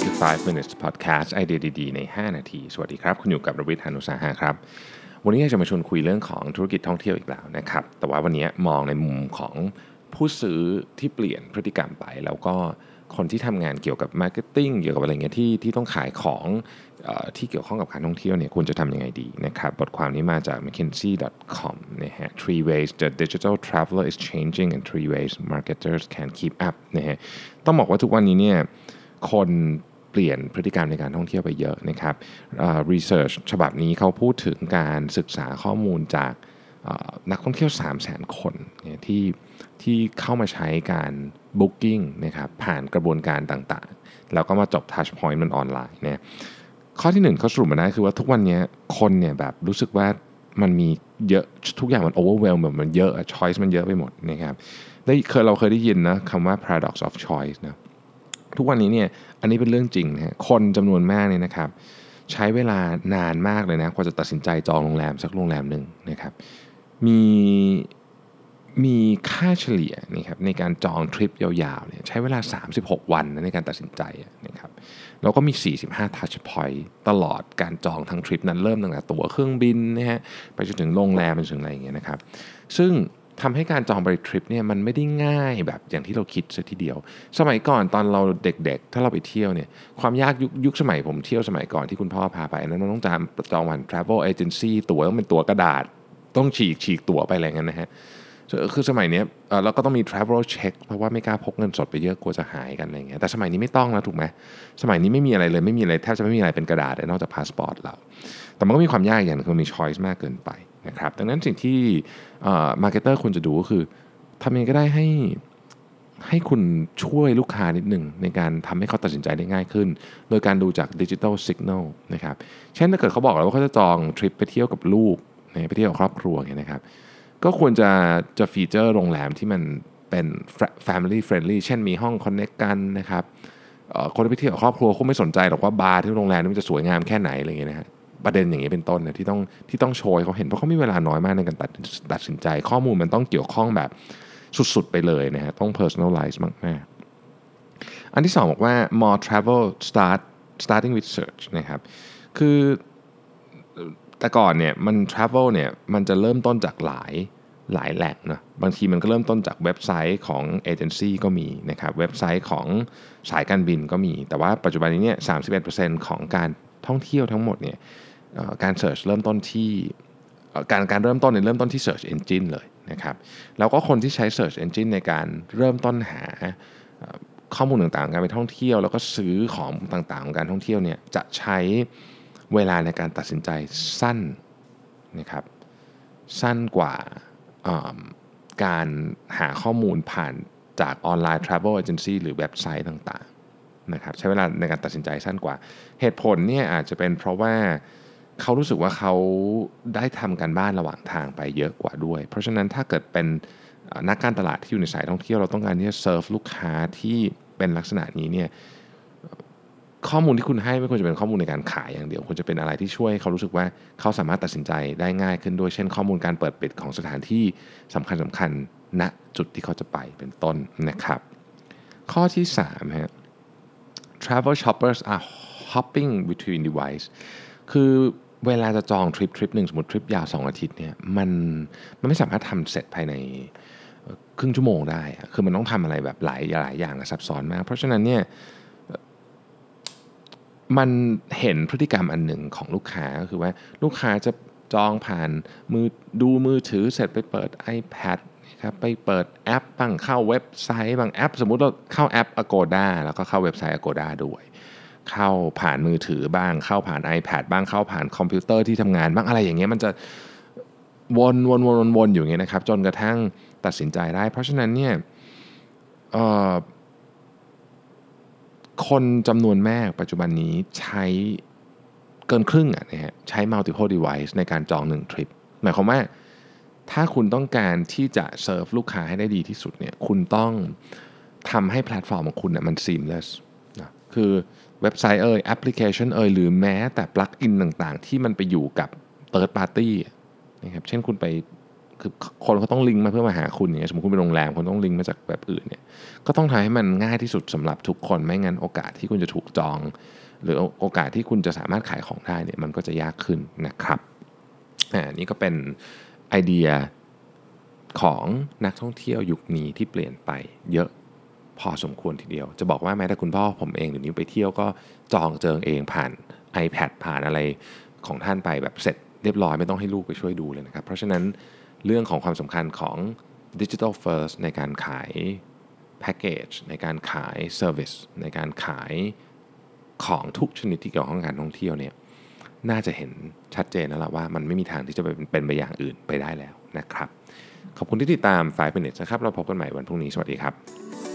5 minutes podcast ไอเดียดีๆใน 5 นาที สวัสดีครับ คุณอยู่กับรวิศ หาญอุตสาหะครับ วันนี้อยากจะมาชวนคุยเรื่องของธุรกิจท่องเที่ยวอีกแล้วนะครับ แต่ว่าวันนี้มองในมุมของผู้ซื้อที่เปลี่ยนพฤติกรรมไป แล้วก็คนที่ทำงานเกี่ยวกับ marketing เกี่ยวกับอะไรเงี้ยที่ที่ต้องขายของออที่เกี่ยวข้องกับการท่องเที่ยวเนี่ยควรจะทำยังไงดีนะครับ บทความนี้มาจาก mckinsey.com นะฮะ three ways the digital traveler is changing and three ways marketers can keep up นะฮะต้องบอกว่าทุกวันนี้เนี่ยคน เปลี่ยนพฤติกรรมในการท่องเที่ยวไปเยอะนะครับรีเสิร์ชฉบับนี้เขาพูดถึงการศึกษาข้อมูลจากนักท่องเที่ยว 3 0 0 0 0 0 คนที่ที่เข้ามาใช้การ Booking นะครับผ่านกระบวนการต่างๆ แล้วก็มาจบ Touch Point มันออนไลน์เนี่ยข้อที่หนึ่งเขาสรุปมาได้คือว่าทุกวันนี้คนเนี่ยแบบรู้สึกว่ามันมีเยอะทุกอย่างมัน overwhelm แบบมันเยอะ choice มันเยอะไปหมดนะครับได้เคยเราเคยได้ยินนะคำว่า paradox of choice นะ ทุกวันนี้เนี่ยอันนี้เป็นเรื่องจริงนะคนจำนวนมากเนี่ยนะครับ ใช้เวลานานมากเลยนะกว่าจะตัดสินใจจองโรงแรมสักโรงแรมหนึ่งนะครับ มีมีค่าเฉลี่ยนะครับในการจองทริปยาวๆเนี่ยใช้เวลา 36 วันนะในการตัดสินใจนะครับแล้วก็มี 45 touch point ตลอดการจองทั้งทริปนั้นเริ่มตั้งแต่ตั๋วเครื่องบินนะฮะไปจนถึงโรงแรมไปจนถึงอะไรอย่างเงี้ยนะครับ ซึ่ง ทำให้การจองบริทริปเนี่ยมันไม่ได้ง่ายแบบอย่างที่เราคิดซะทีเดียว สมัยก่อนตอนเราเด็กๆ ถ้าเราไปเที่ยวเนี่ยความยากยุคยุคสมัยผมเที่ยวสมัยก่อนที่คุณพ่อพาไปนั้นมันต้องจองจองวัน travel agency ตั๋วต้องเป็นตั๋วกระดาษ ต้องฉีกฉีกตั๋วไปอะไรเงี้ยนะฮะคือสมัยนี้เราก็ต้องมี travel cheque เพราะว่าไม่กล้าพกเงินสดไปเยอะกลัวจะหายกันอะไรเงี้ยแต่สมัยนี้ไม่ต้องแล้วถูกไหมสมัยนี้ไม่มีอะไรเลยไม่มีอะไรแทบจะไม่มีอะไรเป็นกระดาษนอกจากพาสปอร์ตเราแต่มันก็มีความยากอย่างคือมี choice มากเกินไป นะครับดังนั้นสิ่งที่ marketer ควรจะดูก็คือทำยังไงก็ได้ให้ให้คุณช่วยลูกค้านิดหนึ่งในการทำให้เขาตัดสินใจได้ง่ายขึ้น โดยการดูจากดิจิทัลสัญญาณนะครับเช่นถ้าเกิดเขาบอกแล้วว่าเขาจะจองทริปไปเที่ยวกับลูกไปเที่ยวกับครอบครัวเนี่ยนะครับก็ควรจะจะ feature โรงแรมที่มันเป็น family friendly เช่นมีห้องคอนเน c t กันนะครับคนที่ไปเที่ยวกับครอบครัวคงไม่สนใจหรอกว่าบาร์ที่โรงแรมนี้มันจะสวยงามแค่ไหนอะไรอย่างเงี้ยนะฮะ ประเด็นอย่างนี้เป็นต้นนะที่ต้องที่ต้องโชว์เขาเห็นเพราะเขามีเวลาน้อยมากในการตัดตัดสินใจ ข้อมูลมันต้องเกี่ยวข้องแบบสุดๆไปเลยนะฮะต้อง personalize มากๆอันที่สองบอกว่า more travel start starting with search นะครับคือแต่ก่อนเนี่ยมัน travel เนี่ยมันจะเริ่มต้นจากหลายหลายแหล่งนะบางทีมันก็เริ่มต้นจากเว็บไซต์ของเอเจนซี่ก็มีนะครับเว็บไซต์ของสายการบินก็มี แต่ว่าปัจจุบันนี้เนี่ย31%ของการท่องเที่ยวทั้งหมดเนี่ย การ search เริ่มต้นที่การการเริ่มต้นเนี่ยเริ่มต้นที่ search engine เลยนะครับแล้วก็คนที่ใช้ search engine ในการเริ่มต้นหาข้อมูลต่างๆ การไปท่องเที่ยว แล้วก็ซื้อของต่างๆของการท่องเที่ยวเนี่ยจะใช้เวลาในการตัดสินใจสั้นนะครับสั้นกว่าอ่าการหาข้อมูลผ่านจากออนไลน์ Travel Agency หรือเว็บไซต์ต่างๆนะครับใช้เวลาในการตัดสินใจสั้นกว่า เหตุผลเนี่ยอาจจะเป็นเพราะว่า เขารู้สึกว่าเขาได้ทำการบ้านระหว่างทางไปเยอะกว่าด้วย เพราะฉะนั้นถ้าเกิดเป็นนักการตลาดที่อยู่ในสายท่องเที่ยวเราต้องการที่จะเซิร์ฟลูกค้าที่เป็นลักษณะนี้เนี่ยข้อมูลที่คุณให้ไม่ควรจะเป็นข้อมูลในการขายอย่างเดียวควรจะเป็นอะไรที่ช่วยเขารู้สึกว่าเขาสามารถตัดสินใจได้ง่ายขึ้นด้วยเช่น ข้อมูลการเปิดปิดของสถานที่สำคัญสำคัญณจุดที่เขาจะไปเป็นต้นนะครับ ข้อที่3ฮะ travel shoppers are hopping between device คือ เวลาจะจองทริปทริปหนึ่งสมมติทริปยาว 2 อาทิตย์เนี่ยมันมันไม่สามารถทำเสร็จภายในครึ่งชั่วโมงได้อะคือมันต้องทำอะไรแบบหลายหลายอย่างอะซับซ้อนมาก เพราะฉะนั้นเนี่ยมันเห็นพฤติกรรมอันหนึ่งของลูกค้าก็คือว่าลูกค้าจะจองผ่านมือดูมือถือเสร็จไปเปิด iPad นะครับไปเปิดแอปบ้างเข้าเว็บไซต์บางแอป สมมุติเราเข้าแอป Agoda แล้วก็เข้าเว็บไซต์ Agoda ด้วย เข้าผ่านมือถือบ้าง เข้าผ่าน iPad บ้างเข้าผ่านคอมพิวเตอร์ที่ทำงานบ้างอะไรอย่างเงี้ยมันจะวนวนวนวนวนอยู่อย่างเงี้ยนะครับ จนกระทั่งตัดสินใจได้ เพราะฉะนั้นเนี่ยคนจำนวนมากปัจจุบันนี้ใช้เกินครึ่งอะนะฮะใช้ multiple device ในการจองหนึ่งทริป หมายความว่าถ้าคุณต้องการที่จะเซิร์ฟลูกค้าให้ได้ดีที่สุดเนี่ยคุณต้องทำให้แพลตฟอร์มของคุณเนี่ยมัน seamless นะคือ เว็บไซต์เอ่ยแอปพลิเคชันเอ่ยหรือแม้แต่ plug-in ต่างๆ ที่มันไปอยู่กับ third party นะครับเช่นคุณไปคือคนเขาต้องลิงก์มาเพื่อมาหาคุณอย่างเงี้ยสมมติคุณเป็นโรงแรมคุณต้องลิงก์มาจากแอปอื่นเนี่ยก็ต้องทำให้มันง่ายที่สุดสำหรับทุกคนไม่งั้นโอกาสที่คุณจะถูกจอง หรือโอกาสที่คุณจะสามารถขายของได้เนี่ยมันก็จะยากขึ้นนะครับอ่านี่ก็เป็นไอเดียของนักท่องเที่ยวยุคนี้ที่เปลี่ยนไปเยอะ พอสมควรทีเดียว จะบอกว่าแม้แต่คุณพ่อผมเองเดี๋ยวนี้ไปเที่ยวก็จองเจิงเองผ่าน iPad ผ่านอะไรของท่านไปแบบเสร็จเรียบร้อยไม่ต้องให้ลูกไปช่วยดูเลยนะครับ เพราะฉะนั้นเรื่องของความสำคัญของ Digital First ในการขายแพ็กเกจในการขายเซอร์วิสในการขายของทุกชนิดที่เกี่ยวข้องกับการท่องเที่ยวเนี่ยน่าจะเห็นชัดเจนแล้วล่ะว่ามันไม่มีทางที่จะไปเป็นไปอย่างอื่นไปได้แล้วนะครับ ขอบคุณที่ติดตาม 5 minutes นะครับ เราพบกันใหม่วันพรุ่งนี้ สวัสดีครับ